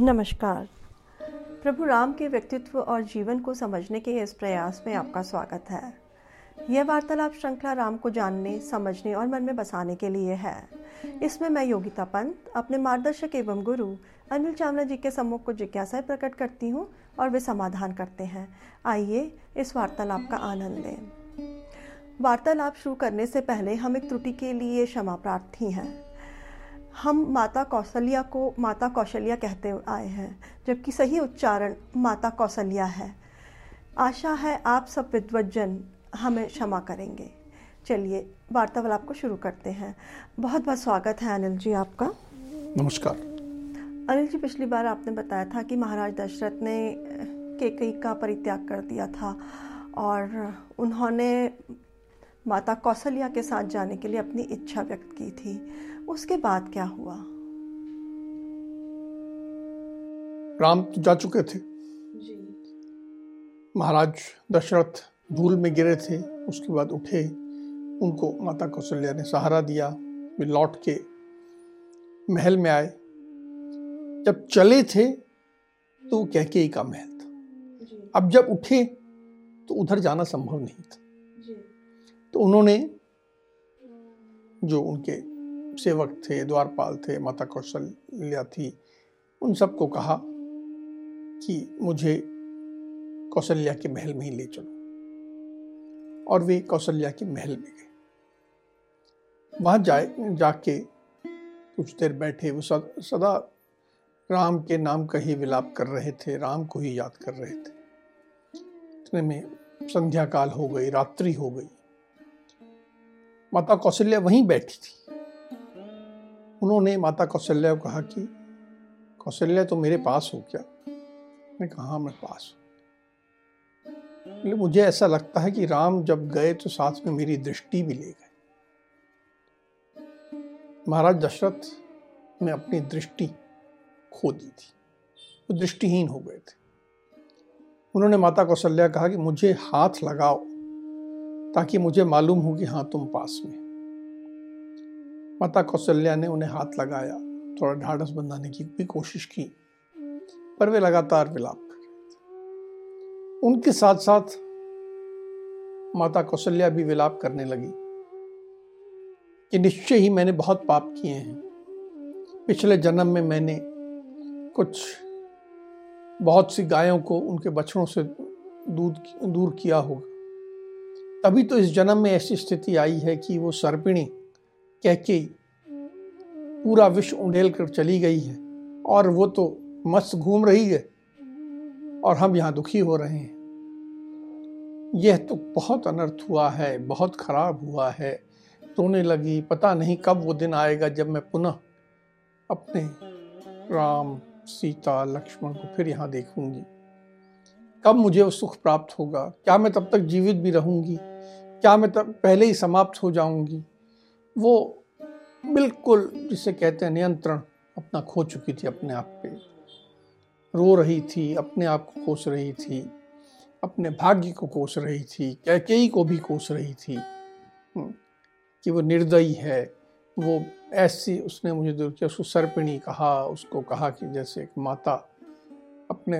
नमस्कार। प्रभु राम के व्यक्तित्व और जीवन को समझने के इस प्रयास में आपका स्वागत है। यह वार्तालाप श्रृंखला राम को जानने, समझने और मन में बसाने के लिए है। इसमें मैं योगिता पंत, अपने मार्गदर्शक एवं गुरु अनिल चावला जी के सम्मुख को जिज्ञासाएँ प्रकट करती हूँ और वे समाधान करते हैं। आइए इस वार्तालाप का आनंद लें। वार्तालाप शुरू करने से पहले हम एक त्रुटि के लिए क्षमा प्रार्थी हैं। हम माता कौशल्या को माता कौशल्या कहते आए हैं जबकि सही उच्चारण माता कौशल्या है। आशा है आप सब विद्वजन हमें क्षमा करेंगे। चलिए वार्तालाप को शुरू करते हैं। बहुत बहुत स्वागत है अनिल जी आपका। नमस्कार। अनिल जी पिछली बार आपने बताया था कि महाराज दशरथ ने केकई का परित्याग कर दिया था और उन्होंने माता कौशल्या के साथ जाने के लिए अपनी इच्छा व्यक्त की थी। उसके बाद क्या हुआ? राम तो जा चुके थे। महाराज दशरथ भूल में गिरे थे उसके बाद उठे उनको माता कौशल्या ने सहारा दिया। वे लौट के महल में आए। जब चले थे तो कहके का महल था। अब जब उठे तो उधर जाना संभव नहीं था। तो उन्होंने जो उनके सेवक थे, द्वारपाल थे, माता कौशल्या थी। उन सबको कहा कि मुझे कौशल्या के महल में ही ले चलो। और वे कौशल्या के महल में गए। वहाँ जाए, जाके कुछ देर बैठे, वो सदा राम के नाम का ही विलाप कर रहे थे, राम को ही याद कर रहे थे। इतने में संध्या काल हो गई, रात्रि हो गई। माता कौशल्या वहीं बैठी थी। उन्होंने माता कौशल्या को कहा कि कौशल्या तो मेरे पास हो क्या? मैं कहा हाँ, मैं पास हूँ। मुझे ऐसा लगता है कि राम जब गए तो साथ में मेरी दृष्टि भी ले गए। महाराज दशरथ ने अपनी दृष्टि खो दी थी। वो तो दृष्टिहीन हो गए थे। उन्होंने माता कौशल्या कहा कि मुझे हाथ लगाओ ताकि मुझे मालूम हो कि हाँ तुम पास में माता कौशल्या ने उन्हें हाथ लगाया, थोड़ा ढाढ़स बंधाने की भी कोशिश की, पर वे लगातार विलाप कर उनके साथ साथ माता कौशल्या भी विलाप करने लगी कि निश्चय ही मैंने बहुत पाप किए हैं। पिछले जन्म में मैंने कुछ बहुत सी गायों को उनके बछड़ों से दूध दूर किया होगा। तभी तो इस जन्म में ऐसी स्थिति आई है कि वो सर्पिणी कह के पूरा विश्व उंडेल कर चली गई है और वो तो मस्त घूम रही है और हम यहाँ दुखी हो रहे हैं। यह तो बहुत अनर्थ हुआ है, बहुत खराब हुआ है। रोने लगी, पता नहीं कब वो दिन आएगा जब मैं पुनः अपने राम, सीता, लक्ष्मण को फिर यहाँ देखूँगी। कब मुझे वो सुख प्राप्त होगा? क्या मैं तब तक जीवित भी रहूँगी? क्या मैं तब पहले ही समाप्त हो जाऊँगी? वो बिल्कुल जिसे कहते हैं नियंत्रण अपना खो चुकी थी अपने आप पे। रो रही थी अपने आप को कोस रही थी अपने भाग्य को कोस रही थी कैकेयी को भी कोस रही थी। हम्म, कि वो निर्दयी है वो ऐसी उसने मुझे दूर किया उसको सर्पिणी कहा उसको कहा कि जैसे एक माता अपने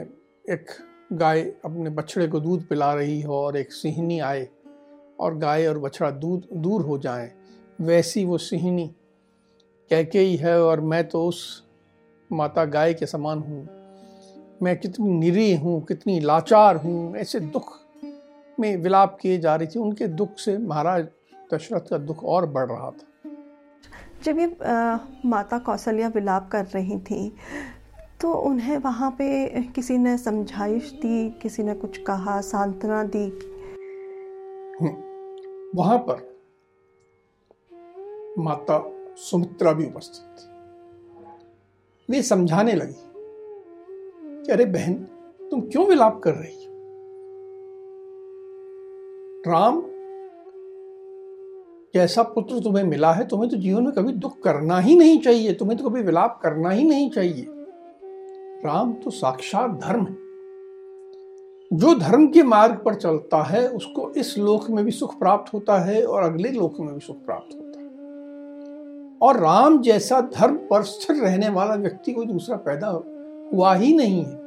एक गाय अपने बछड़े को दूध पिला रही हो और एक सिहनी आए और गाय और बछड़ा दूध दूर हो जाए। वैसी वो सिहनी कहके ही है और मैं तो उस माता गाय के समान हूँ। मैं कितनी निरीह हूँ कितनी लाचार हूँ ऐसे दुख में विलाप किए जा रही थी। उनके दुख से महाराज दशरथ का दुख और बढ़ रहा था। जब ये आ, माता कौशल्या विलाप कर रही थी तो उन्हें वहाँ पे किसी ने समझाइश दी किसी ने कुछ कहा सांत्वना दी? वहाँ पर माता सुमित्रा भी उपस्थित थी। वे समझाने लगी, कि अरे बहन, तुम क्यों विलाप कर रही हो? राम, जैसा पुत्र तुम्हें मिला है, तुम्हें तो जीवन में कभी दुख करना ही नहीं चाहिए, तुम्हें तो कभी विलाप करना ही नहीं चाहिए। राम तो साक्षात धर्म है। जो धर्म के मार्ग पर चलता है, उसको इस लोक में भी सुख प्राप्त होता है और अगले लोक में भी सुख प्राप्त होता है। और राम जैसा धर्म पर स्थिर रहने वाला व्यक्ति कोई दूसरा पैदा हुआ ही नहीं है।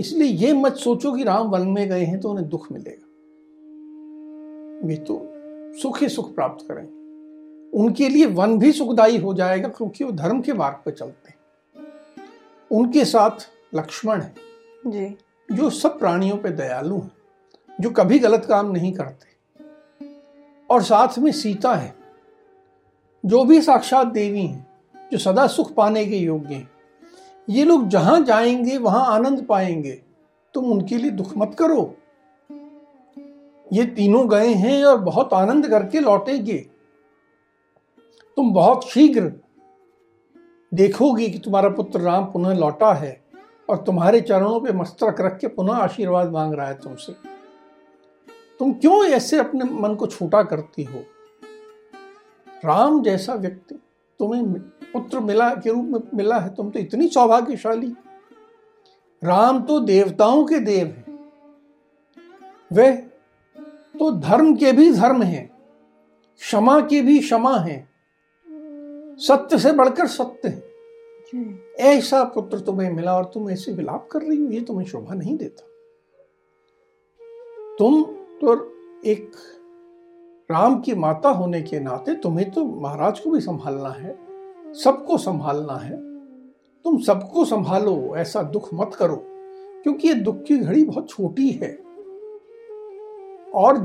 इसलिए ये मत सोचो कि राम वन में गए हैं तो उन्हें दुख मिलेगा। वे तो सुख ही सुख प्राप्त करेंगे उनके लिए वन भी सुखदायी हो जाएगा क्योंकि वो धर्म के मार्ग पर चलते हैं। उनके साथ लक्ष्मण है। जी। जो सब प्राणियों पर दयालु हैं जो कभी गलत काम नहीं करते। और साथ में सीता है। जो भी साक्षात देवी हैं, जो सदा सुख पाने के योग्य हैं, ये लोग जहाँ जाएँगे, वहाँ आनंद पाएँगे, तुम उनके लिए दुख मत करो। ये तीनों गए हैं और बहुत आनंद करके लौटेंगे। तुम बहुत शीघ्र देखोगी कि तुम्हारा पुत्र राम पुनः लौटा है और तुम्हारे चरणों पे मस्तक रख के पुनः आशीर्वाद मांग रहा है तुमसे। तुम क्यों ऐसे अपने मन को छोटा करती हो? राम जैसा व्यक्ति तुम्हें पुत्र मिला के रूप में मिला है तुम तो इतनी सौभाग्यशाली। राम तो देवताओं के देव हैं। वे तो धर्म के भी धर्म हैं क्षमा के भी क्षमा हैं सत्य से बढ़कर सत्य है। ऐसा पुत्र तुम्हें मिला और तुम ऐसे विलाप कर रही हो ये तुम्हें शोभा नहीं देता। तुम तो एक राम की माता होने के नाते तुम्हें तो महाराज को भी संभालना है, सबको संभालना है। तुम सबको संभालो, ऐसा दुख मत करो, क्योंकि ये दुख की घड़ी बहुत छोटी है। और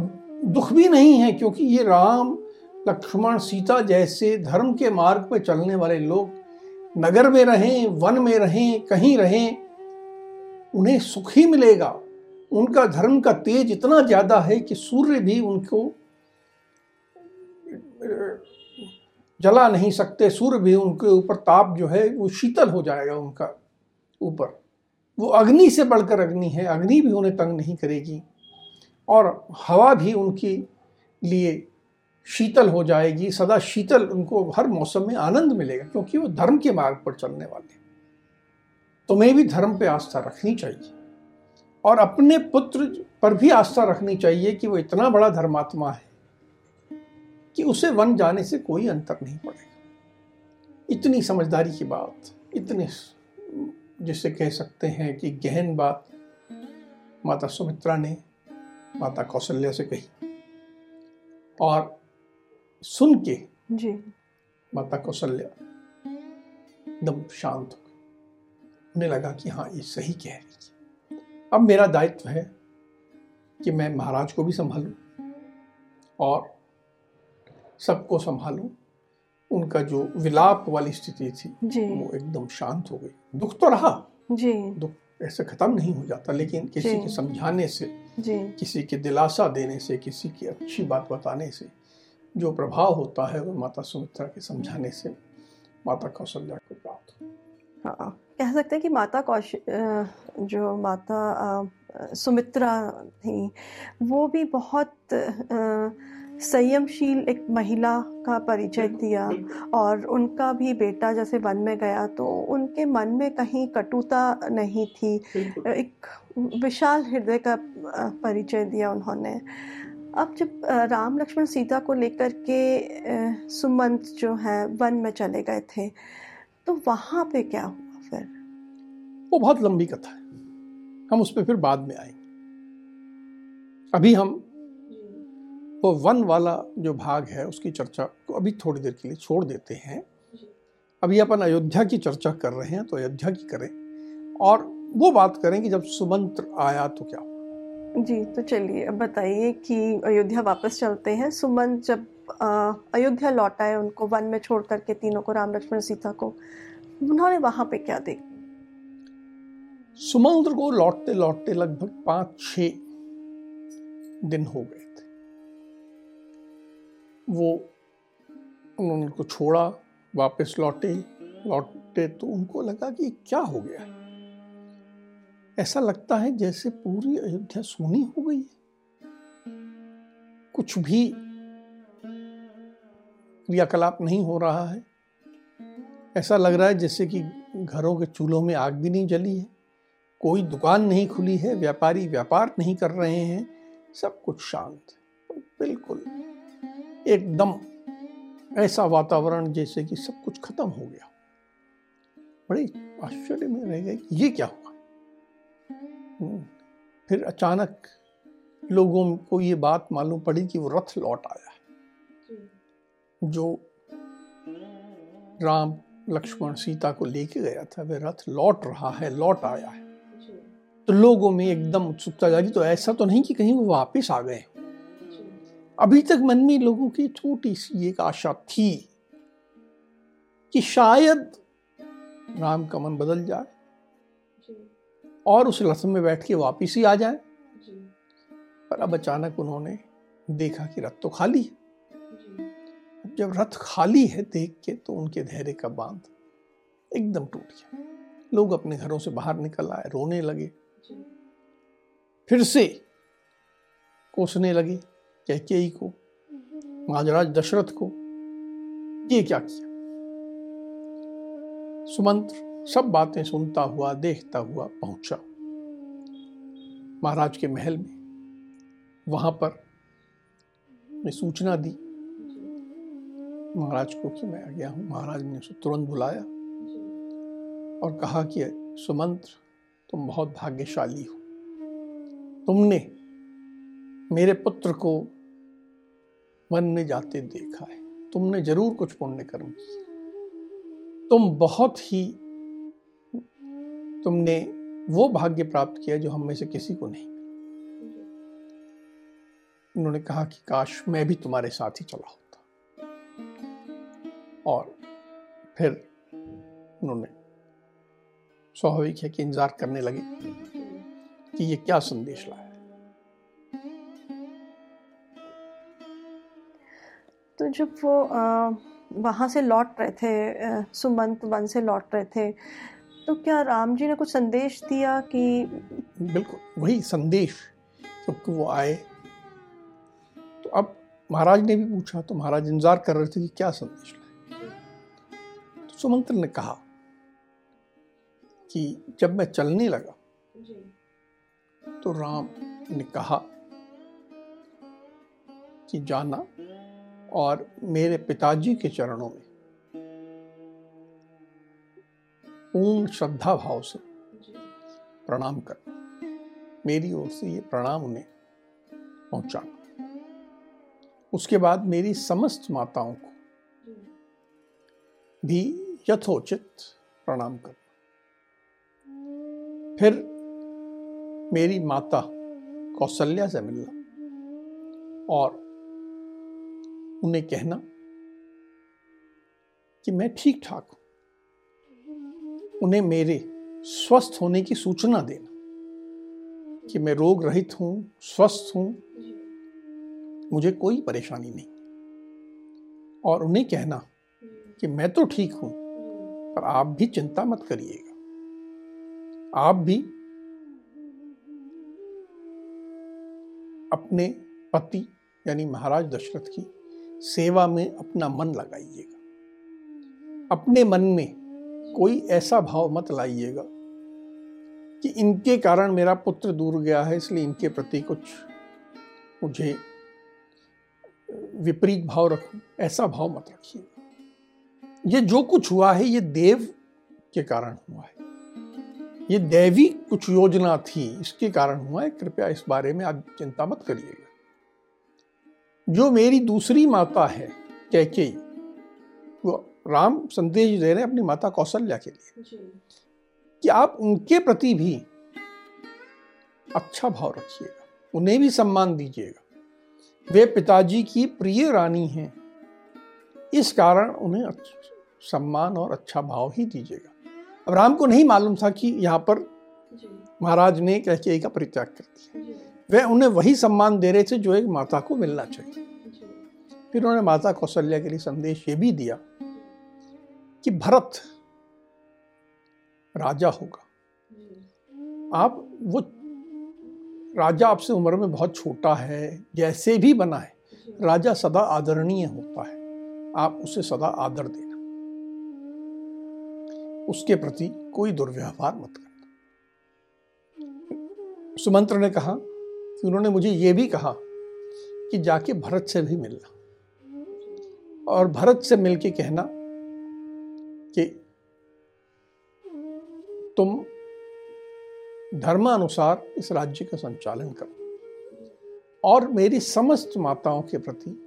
दुख भी नहीं है, क्योंकि ये राम, लक्ष्मण, सीता जैसे धर्म के मार्ग पर चलने वाले लोग नगर में रहें, वन में रहें, कहीं रहें, उन्हें सुख ही मिलेगा। उनका धर्म का तेज इतना ज़्यादा है कि सूर्य भी उनको जला नहीं सकते, सूर्य भी उनके ऊपर ताप जो है, वो शीतल हो जाएगा उनका ऊपर। वो अग्नि से बढ़कर अग्नि है, अग्नि भी उन्हें तंग नहीं करेगी और हवा भी उनकी लिए शीतल हो जाएगी, सदा शीतल उनको हर मौसम में आनंद मिलेगा, क्योंकि वो धर्म के मार्ग पर चलने वाले तुम्हें भी धर्म पे आस्था रखनी चाहिए और अपने पुत्र पर भी आस्था रखनी चाहिए कि वो इतना बड़ा धर्मात्मा है। कि उसे वन जाने से कोई अंतर नहीं पड़ेगा। इतनी समझदारी की बात इतने जिसे कह सकते हैं कि गहन बात माता सुमित्रा ने माता कौशल्या से कही। और सुन के जी। माता कौशल्या एकदम शांत हो उन्हें लगा कि हाँ ये सही कह रही है। अब मेरा दायित्व है कि मैं महाराज को भी संभालूं और सबको संभालूं। उनका जो विलाप वाली स्थिति थी वो एकदम शांत हो गई। दुख तो रहा। जी। दुख ऐसे खत्म नहीं हो जाता लेकिन किसी के समझाने से जी। किसी के दिलासा देने से किसी की अच्छी बात बताने से जो प्रभाव होता है वो माता सुमित्रा के समझाने से माता कौशल्या को प्राप्त। हाँ। कह सकते हैं कि माता कौश जो माता सुमित्रा थी वो भी बहुत संयमशील एक महिला का परिचय दिया और उनका भी बेटा जैसे वन में गया तो उनके मन में कहीं कटुता नहीं थी। एक विशाल हृदय का परिचय दिया उन्होंने। अब जब राम लक्ष्मण सीता को लेकर के सुमंत जो है वन में चले गए थे तो वहाँ पे क्या हुआ फिर? वो बहुत लंबी कथा है। हम उस पर फिर बाद में आएँगे। अभी हम वो वन वाला जो भाग है उसकी चर्चा को अभी थोड़ी देर के लिए छोड़ देते हैं। अभी अपन अयोध्या की चर्चा कर रहे हैं तो अयोध्या की करें। और वो बात करें कि जब सुमंत्र आया तो क्या जी तो चलिए अब बताइए कि अयोध्या वापस चलते हैं। सुमन जब अयोध्या लौट आए उनको वन में छोड़ करके तीनों को राम लक्ष्मण सीता को उन्होंने वहाँ पे क्या देखा? सुमंत्र को लौटते लौटते लगभग पाँच छ दिन हो गए। वो उन्होंने उनको छोड़ा, वापस लौटे। लौटे तो उनको लगा कि क्या हो गया? ऐसा लगता है जैसे पूरी अयोध्या सोनी हो गई है। कुछ भी क्रियाकलाप नहीं हो रहा है। ऐसा लग रहा है जैसे कि घरों के चूल्हों में आग भी नहीं जली है। कोई दुकान नहीं खुली है, व्यापारी व्यापार नहीं कर रहे हैं। सब कुछ शांत, बिल्कुल एकदम ऐसा वातावरण जैसे कि सब कुछ खत्म हो गया। बड़े आश्चर्य में रह गए ये क्या हुआ? हम्म, फिर अचानक लोगों को ये बात मालूम पड़ी कि वो रथ लौट आया। है जो राम लक्ष्मण सीता को लेके गया था वह रथ लौट रहा है लौट आया है। तो लोगों में एकदम उत्सुकता जागी तो ऐसा तो नहीं कि कहीं वो वापस आ गए अभी तक मन में लोगों की छोटी सी एक आशा थी कि शायद राम का मन बदल जाए और उस रथ में बैठ के वापिस ही आ जाए। पर अब अचानक उन्होंने देखा कि रथ तो खाली है। जब रथ खाली है देख के तो उनके धैर्य का बाँध एकदम टूट गया। लोग अपने घरों से बाहर निकल आए रोने लगे। फिर से कोसने लगे। कैकेयी को महाराज दशरथ को ये क्या किया? सुमंत्र सब बातें सुनता हुआ देखता हुआ पहुँचा। महाराज के महल में वहाँ पर मैं सूचना दी। महाराज को कि मैं आ गया हूँ। महाराज ने उसे तुरंत बुलाया और कहा कि सुमंत्र तुम बहुत भाग्यशाली हो। तुमने मेरे पुत्र को वन में जाते देखा है। तुमने ज़रूर कुछ पुण्य कर्म तुम बहुत ही, तुमने वो भाग्य प्राप्त किया जो हम में से किसी को नहीं उन्होंने कहा कि, काश मैं भी तुम्हारे साथ ही चला होता। और फिर उन्होंने स्वाभाविक है कि इंतज़ार करने लगे कि ये क्या संदेश लाया। तो जब वो वहाँ से लौट रहे थे सुमंत वन से लौट रहे थे तो क्या राम जी ने कुछ संदेश दिया कि बिल्कुल वही संदेश क्योंकि वो आए तो अब महाराज ने भी पूछा तो महाराज इंतज़ार कर रहे थे कि क्या संदेश लाए। तो सुमंत्र ने कहा कि जब मैं चलने लगा तो राम ने कहा कि जाना और मेरे पिताजी के चरणों में। पूर्ण श्रद्धा भाव से प्रणाम कर। मेरी ओर से ये प्रणाम उन्हें पहुंचाना उसके बाद मेरी समस्त माताओं को भी यथोचित प्रणाम करना फिर मेरी माता कौशल्या से मिलना और उन्हें कहना कि मैं ठीक ठाक हूँ। उन्हें मेरे स्वस्थ होने की सूचना देना कि मैं रोग रहित हूँ, स्वस्थ हूँ। मुझे कोई परेशानी नहीं। और उन्हें कहना कि मैं तो ठीक हूँ, पर आप भी चिंता मत करिएगा। आप भी अपने पति यानी महाराज दशरथ की सेवा में अपना मन लगाइएगा। अपने मन में कोई ऐसा भाव मत लाइएगा कि इनके कारण मेरा पुत्र दूर गया है, इसलिए इनके प्रति कुछ मुझे विपरीत भाव रखूँ, ऐसा भाव मत रखिए ये जो कुछ हुआ है, ये देव के कारण हुआ है। ये दैवी कुछ योजना थी, इसके कारण हुआ है। कृपया इस बारे में आप चिंता मत करिएगा। जो मेरी दूसरी माता है कैकेयी वो राम संदेश दे रहे हैं अपनी माता कौशल्या के लिए। कि आप उनके प्रति भी अच्छा भाव रखिएगा उन्हें भी सम्मान दीजिएगा। वे पिताजी की प्रिय रानी हैं इस कारण उन्हें सम्मान और अच्छा भाव ही दीजिएगा। अब राम को नहीं मालूम था कि यहाँ पर महाराज ने कैकेयी का परित्याग कर दिया। वह उन्हें वही सम्मान दे रहे थे जो एक माता को मिलना चाहिए। फिर उन्होंने माता कौशल्या के लिए संदेश ये भी दिया कि भरत राजा होगा। आप वो राजा आपसे उम्र में बहुत छोटा है, जैसे भी बना है, राजा सदा आदरणीय होता है। आप उसे सदा आदर देना। उसके प्रति कोई दुर्व्यवहार मत करना। सुमंत्र ने कहा कि उन्होंने मुझे यह भी कहा कि जाके भरत से भी मिलना। और भरत से मिलके कहना कि तुम धर्मानुसार इस राज्य का संचालन करो और मेरी समस्त माताओं के प्रति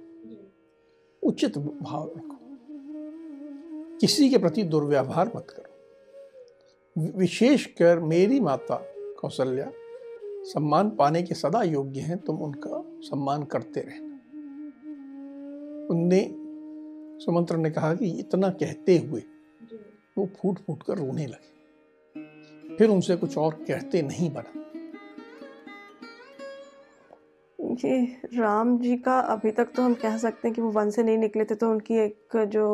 उचित भाव रखो। किसी के प्रति दुर्व्यवहार मत करो। विशेषकर मेरी माता कौशल्या सम्मान पाने के सदा योग्य हैं, तुम उनका सम्मान करते रहना। उनने सुमंत्र ने कहा कि इतना कहते हुए वो फूट फूट कर रोने लगे। फिर उनसे कुछ और कहते नहीं बना। ये राम जी का अभी तक तो हम कह सकते हैं कि वो वन से नहीं निकले थे तो उनकी एक जो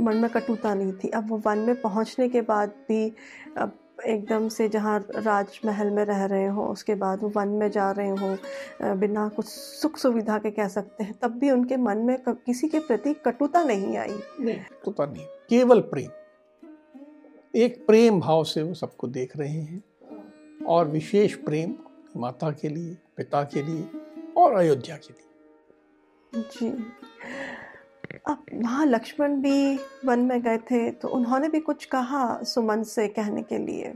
मन में कटुता नहीं थी। अब वो वन में पहुँचने के बाद भी अब एकदम से जहाँ राजमहल में रह रहे हो उसके बाद वो वन में जा रहे हो बिना कुछ सुख सुविधा के कह सकते हैं तब भी उनके मन में किसी के प्रति कटुता नहीं आई। कटुता नहीं केवल प्रेम। एक प्रेम भाव से वो सबको देख रहे हैं और विशेष प्रेम माता के लिए पिता के लिए और अयोध्या के लिए। जी। अब वहाँ लक्ष्मण भी वन में गए थे तो उन्होंने भी कुछ कहा सुमन से कहने के लिए?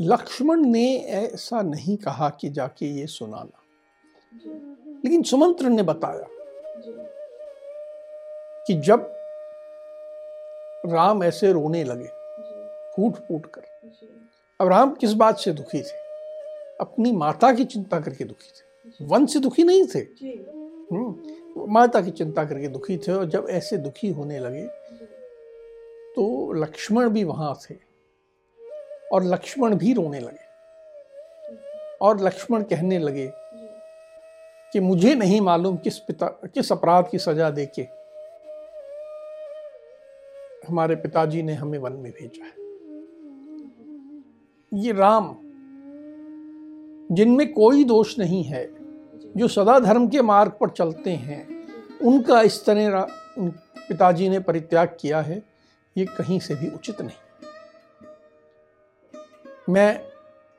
लक्ष्मण ने ऐसा नहीं कहा कि जाके ये सुनाना। लेकिन सुमंत्र ने बताया कि जब राम ऐसे रोने लगे फूट फूट कर अब राम किस बात से दुखी थे? अपनी माता की चिंता करके दुखी थे। वन से दुखी नहीं थे? हम्म, माता की चिंता करके दुखी थे और जब ऐसे दुखी होने लगे तो लक्ष्मण भी वहाँ थे और लक्ष्मण भी रोने लगे। और लक्ष्मण कहने लगे कि मुझे नहीं मालूम किस पिता, किस अपराध की सजा देके हमारे पिताजी ने हमें वन में भेजा है। ये राम, जिनमें कोई दोष नहीं है जो सदा धर्म के मार्ग पर चलते हैं, उनका इस तरह पिताजी ने परित्याग किया है, ये कहीं से भी उचित नहीं। मैं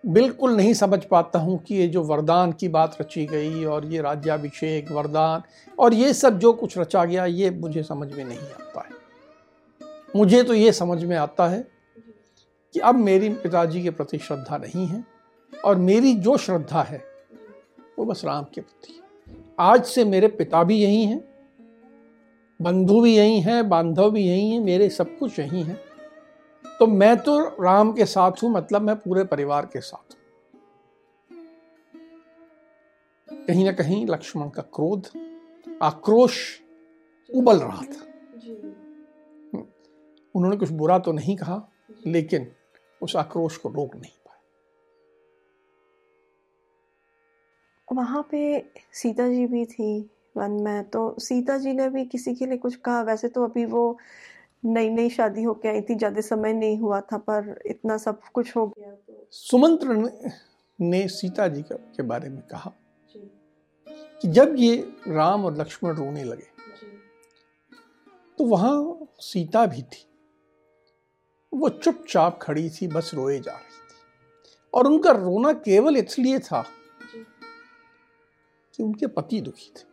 बिल्कुल नहीं समझ पाता हूँ कि ये जो वरदान की बात रची गई और ये राज्याभिषेक, वरदान और ये सब जो कुछ रचा गया, ये मुझे समझ में नहीं आता है। मुझे तो ये समझ में आता है कि अब मेरी पिताजी के प्रति श्रद्धा नहीं है और मेरी जो श्रद्धा है वो बस राम के प्रति। आज से मेरे पिता भी यही हैं बंधु भी यही हैं बांधव भी यही हैं मेरे सब कुछ यही हैं। तो मैं तो राम के साथ हूँ मतलब मैं पूरे परिवार के साथ हूँ। कहीं ना कहीं लक्ष्मण का क्रोध आक्रोश उबल रहा था। उन्होंने कुछ बुरा तो नहीं कहा लेकिन उस आक्रोश को रोक नहीं। वहाँ पे सीता जी भी थी वन में। तो सीता जी ने भी किसी के लिए कुछ कहा। वैसे तो अभी वो नई नई शादी होके आई थी ज़्यादा समय नहीं हुआ था पर इतना सब कुछ हो गया तो सुमंत्र ने ने सीता जी के बारे में कहा कि जब ये राम और लक्ष्मण रोने लगे तो वहाँ सीता भी थी। वो चुपचाप खड़ी थी बस रोए जा रही थी। और उनका रोना केवल इसलिए था कि उनके पति दुखी थे।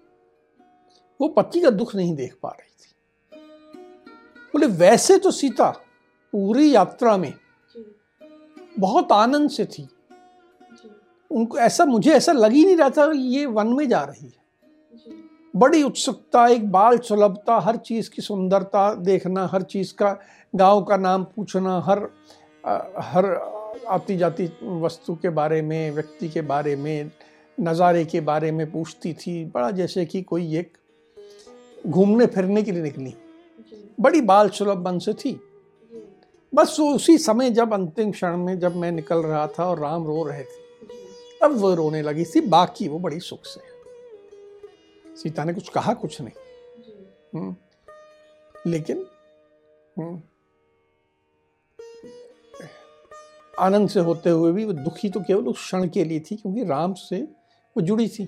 वो पति का दुख नहीं देख पा रही थी। बोले वैसे तो सीता पूरी यात्रा में बहुत आनंद से थी। उनको ऐसा मुझे ऐसा लग ही नहीं रहा था ये वन में जा रही है। बड़ी उत्सुकता एक बाल सुलभता हर चीज़ की सुंदरता देखना हर चीज़ का गाँव का नाम पूछना हर हर आती जाती वस्तु के बारे में व्यक्ति के बारे में नज़ारे के बारे में पूछती थी बड़ा जैसे कि कोई एक घूमने फिरने के लिए निकली। बड़ी बाल सुलभ मन से थी। बस उसी समय जब अंतिम क्षण में जब मैं निकल रहा था और राम रो रहे थे तब वो रोने लगी थी बाकी वो बड़ी सुख से सीता ने कुछ कहा कुछ नहीं। हम्म। लेकिन हम्म। आनंद से होते हुए भी वो दुखी तो केवल उस क्षण के लिए थी क्योंकि राम से वो जुड़ी थी।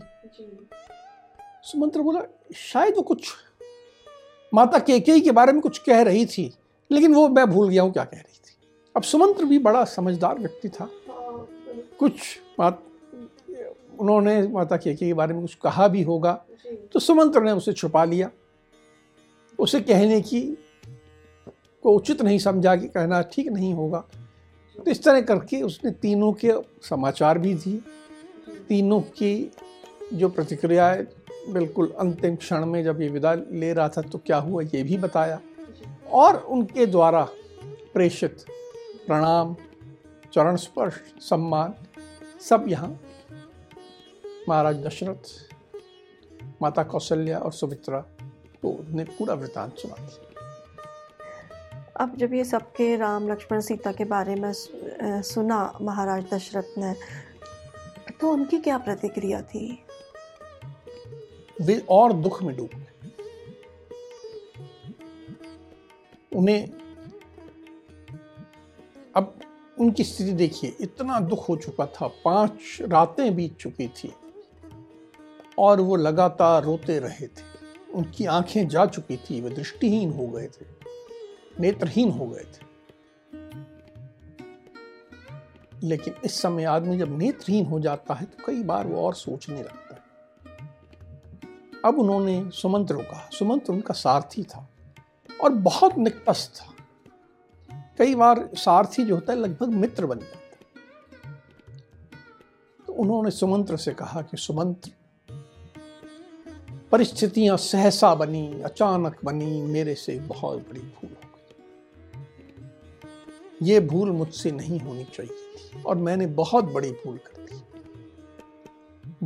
सुमंत्र बोला शायद वो कुछ माता केके के बारे में कुछ कह रही थी लेकिन वो मैं भूल गया हूँ क्या कह रही थी। अब सुमंत्र भी बड़ा समझदार व्यक्ति था। कुछ बात उन्होंने माता केके के बारे में कुछ कहा भी होगा तो सुमंत्र ने उसे छुपा लिया। उसे कहने की को उचित नहीं समझा कि कहना ठीक नहीं होगा। तो इस तरह करके उसने तीनों के समाचार भी दिए। तीनों की जो प्रतिक्रिया है, बिल्कुल अंतिम क्षण में जब ये विदा ले रहा था तो क्या हुआ ये भी बताया। और उनके द्वारा प्रेषित प्रणाम चरण स्पर्श सम्मान, सब यहाँ। महाराज दशरथ, माता कौशल्या और सुमित्रा को ने पूरा वृतांत सुना दिया। अब जब ये सबके राम, लक्ष्मण, सीता के बारे में सुना महाराज दशरथ ने तो उनकी क्या प्रतिक्रिया थी? वे और दुख में डूब गए। उन्हें अब उनकी स्थिति देखिए, इतना दुख हो चुका था, पाँच रातें बीत चुकी थी और वो लगातार रोते रहे थे। उनकी आँखें जा चुकी थी, वे दृष्टिहीन हो गए थे, नेत्रहीन हो गए थे। लेकिन इस समय आदमी जब नेत्रहीन हो जाता है तो कई बार वो और सोचने लगता है। अब उन्होंने सुमंत्र को कहा। सुमंत्र उनका सारथी था और बहुत निकटस्थ था। कई बार सारथी जो होता है, लगभग मित्र बन जाता है। तो उन्होंने सुमंत्र से कहा कि, सुमंत्र, परिस्थितियाँ सहसा बनी, अचानक बनी, मेरे से बहुत बड़ी भूल हो गई। ये भूल मुझसे नहीं होनी चाहिए। और मैंने बहुत बड़ी भूल कर दी।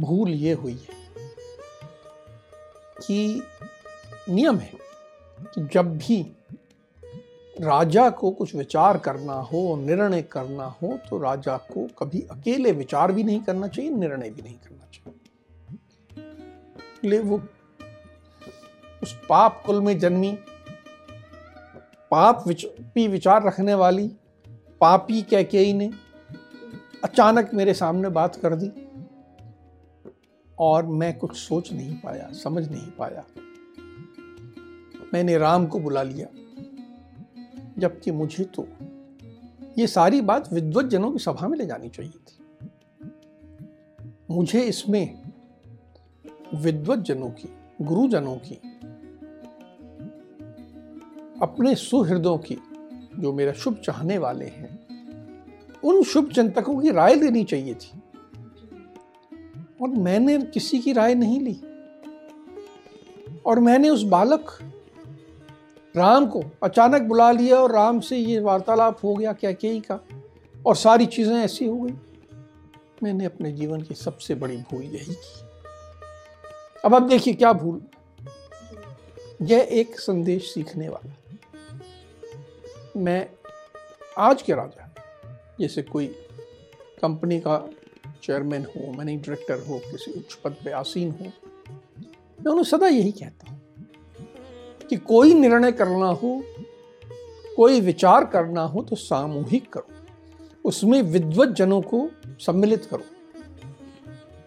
भूल ये हुई है कि नियम है कि जब भी राजा को कुछ विचार करना हो निर्णय करना हो तो राजा को कभी अकेले विचार भी नहीं करना चाहिए निर्णय भी नहीं करना चाहिए। ले वो उस पाप कुल में जन्मी पाप विच, भी विचार रखने वाली पापी कैकेयी ने अचानक मेरे सामने बात कर दी और मैं कुछ सोच नहीं पाया, समझ नहीं पाया। मैंने राम को बुला लिया, जबकि मुझे तो ये सारी बात विद्वत जनों की सभा में ले जानी चाहिए थी। मुझे इसमें विद्वत जनों की, गुरुजनों की, अपने सुहृदों की, जो मेरा शुभ चाहने वाले हैं उन शुभ चिंतकों की राय लेनी चाहिए थी। और मैंने किसी की राय नहीं ली। और मैंने उस बालक, राम को अचानक बुला लिया और राम से ये वार्तालाप हो गया, क्या क्या का। और सारी चीज़ें ऐसी हो गई। मैंने अपने जीवन की सबसे बड़ी भूल यही की। अब अब देखिए क्या भूल। यह एक संदेश सीखने वाला। मैं आज के राजा जैसे कोई कंपनी का चेयरमैन हो, मैनेजिंग डायरेक्टर हो, किसी उच्च पद पे आसीन हो, मैं उन्हें सदा यही कहता हूँ कि कोई निर्णय करना हो, कोई विचार करना हो तो सामूहिक करो। उसमें विद्वत जनों को सम्मिलित करो।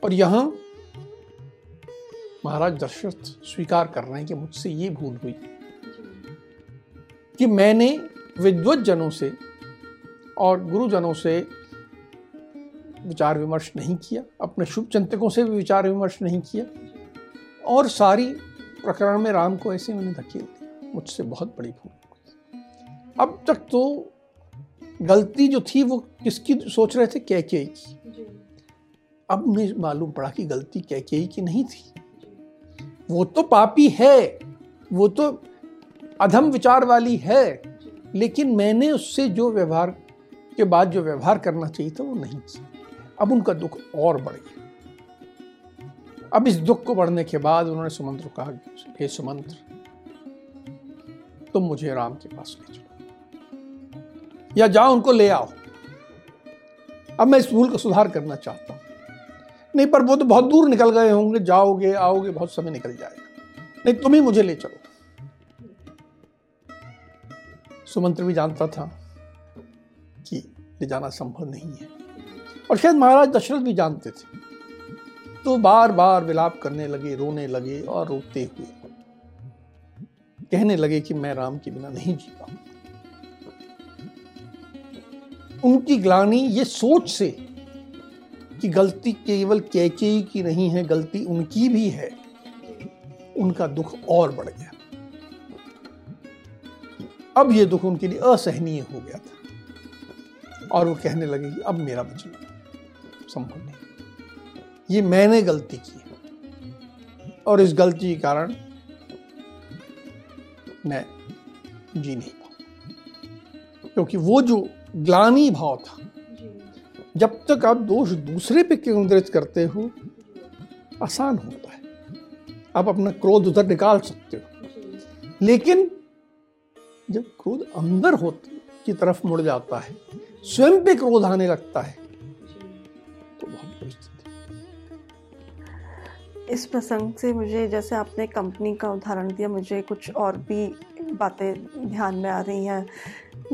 और यहाँ महाराज दशरथ स्वीकार कर रहे हैं कि मुझसे ये भूल हुई कि मैंने विद्वत जनों से और गुरुजनों से विचार विमर्श नहीं किया अपने शुभ चिंतकों से भी विचार विमर्श नहीं किया। और सारी प्रकरण में राम को ऐसे मैंने धकेल दिया मुझसे बहुत बड़ी भूल अब तक तो गलती जो थी वो किसकी सोच रहे थे? कैके की। अब मुझे मालूम पड़ा कि गलती कैके की नहीं थी। वो तो पापी है वो तो अधम विचार वाली है लेकिन मैंने उससे जो व्यवहार के बाद जो व्यवहार करना चाहिए था वो नहीं किया। अब उनका दुख और बढ़ गया। अब इस दुख को बढ़ने के बाद उन्होंने सुमंत्र को कहा, हे सुमंत्र, तुम मुझे राम के पास ले चलो। या जाओ उनको ले आओ। अब मैं इस भूल का सुधार करना चाहता हूँ। नहीं, पर वो तो बहुत दूर निकल गए होंगे। जाओगे, आओगे, बहुत समय निकल जाएगा। नहीं, तुम ही मुझे ले चलो। सुमंत्र भी जानता था कि जाना संभव नहीं है। और शायद महाराज दशरथ भी जानते थे। तो बार बार विलाप करने लगे, रोने लगे और रोते हुए। कहने लगे कि मैं राम के बिना नहीं जी पाऊँगा। उनकी ग्लानी ये सोच से कि गलती केवल कैके की नहीं है, गलती उनकी भी है, उनका दुख और बढ़ गया। अब ये दुख उनके लिए असहनीय हो गया था। और वो कहने लगे कि अब मेरा बचना संभव नहीं। ये मैंने गलती की और इस गलती के कारण मैं जी नहीं पाऊँ। क्योंकि वो जो ग्लानी भाव था जब तक आप दोष दूसरे पे केंद्रित करते हो आसान होता है। आप अपना क्रोध उधर निकाल सकते हो। लेकिन जब क्रोध अंदर होती की तरफ़ मुड़ जाता है स्वयं पे क्रोध आने लगता है। तो बहुत इस प्रसंग से मुझे, जैसे आपने कंपनी का उदाहरण दिया, मुझे कुछ और भी बातें ध्यान में आ रही हैं।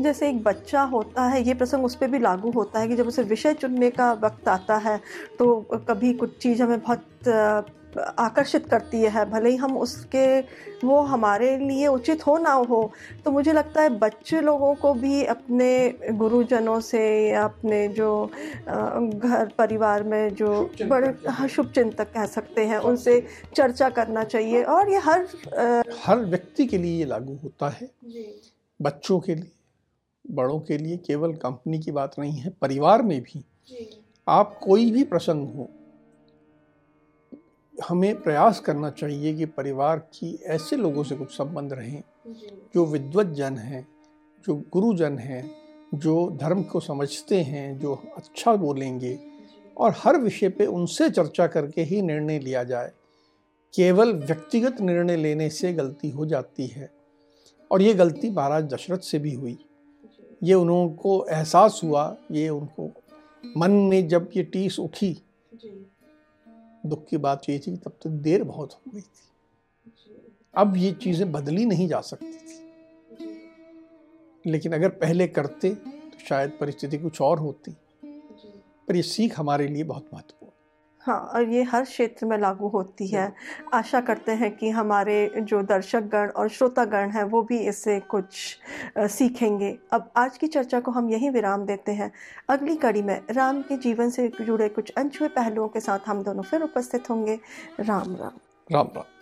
जैसे एक बच्चा होता है, ये प्रसंग उस पर भी लागू होता है कि जब उसे विषय चुनने का वक्त आता है तो कभी कुछ चीज़ हमें बहुत आकर्षित करती है भले ही हम उसके वो हमारे लिए उचित हो ना हो तो मुझे लगता है बच्चे लोगों को भी अपने गुरुजनों से या अपने जो घर परिवार में जो बड़े हाँ, शुभ चिंतक कह सकते हैं उनसे चर्चा करना चाहिए और ये हर हर व्यक्ति के लिए ये लागू होता है। बच्चों के लिए बड़ों के लिए केवल कंपनी की बात नहीं है परिवार में भी। आप कोई भी प्रसंग हो हमें प्रयास करना चाहिए कि परिवार की ऐसे लोगों से कुछ संबंध रहें जो। विद्वत जन हैं जो गुरुजन हैं जो धर्म को समझते हैं जो अच्छा बोलेंगे और हर विषय पे उनसे चर्चा करके ही निर्णय लिया जाए। केवल व्यक्तिगत निर्णय लेने से गलती हो जाती है और ये गलती महाराज दशरथ से भी हुई। ये उनको एहसास हुआ ये उनको मन में जब ये टीस उठी दुख की बात ये थी तब तो देर बहुत हो गई थी। अब ये चीज़ें बदली नहीं जा सकती थी। लेकिन अगर पहले करते तो शायद परिस्थिति कुछ और होती। पर ये सीख हमारे लिए बहुत महत्वपूर्ण हाँ और ये हर क्षेत्र में लागू होती है। आशा करते हैं कि हमारे जो दर्शकगण और श्रोतागण हैं, वो भी इससे कुछ सीखेंगे। अब आज की चर्चा को हम यहीं विराम देते हैं। अगली कड़ी में राम के जीवन से जुड़े कुछ अनछुए पहलुओं के साथ हम दोनों फिर उपस्थित होंगे। राम राम। राम राम।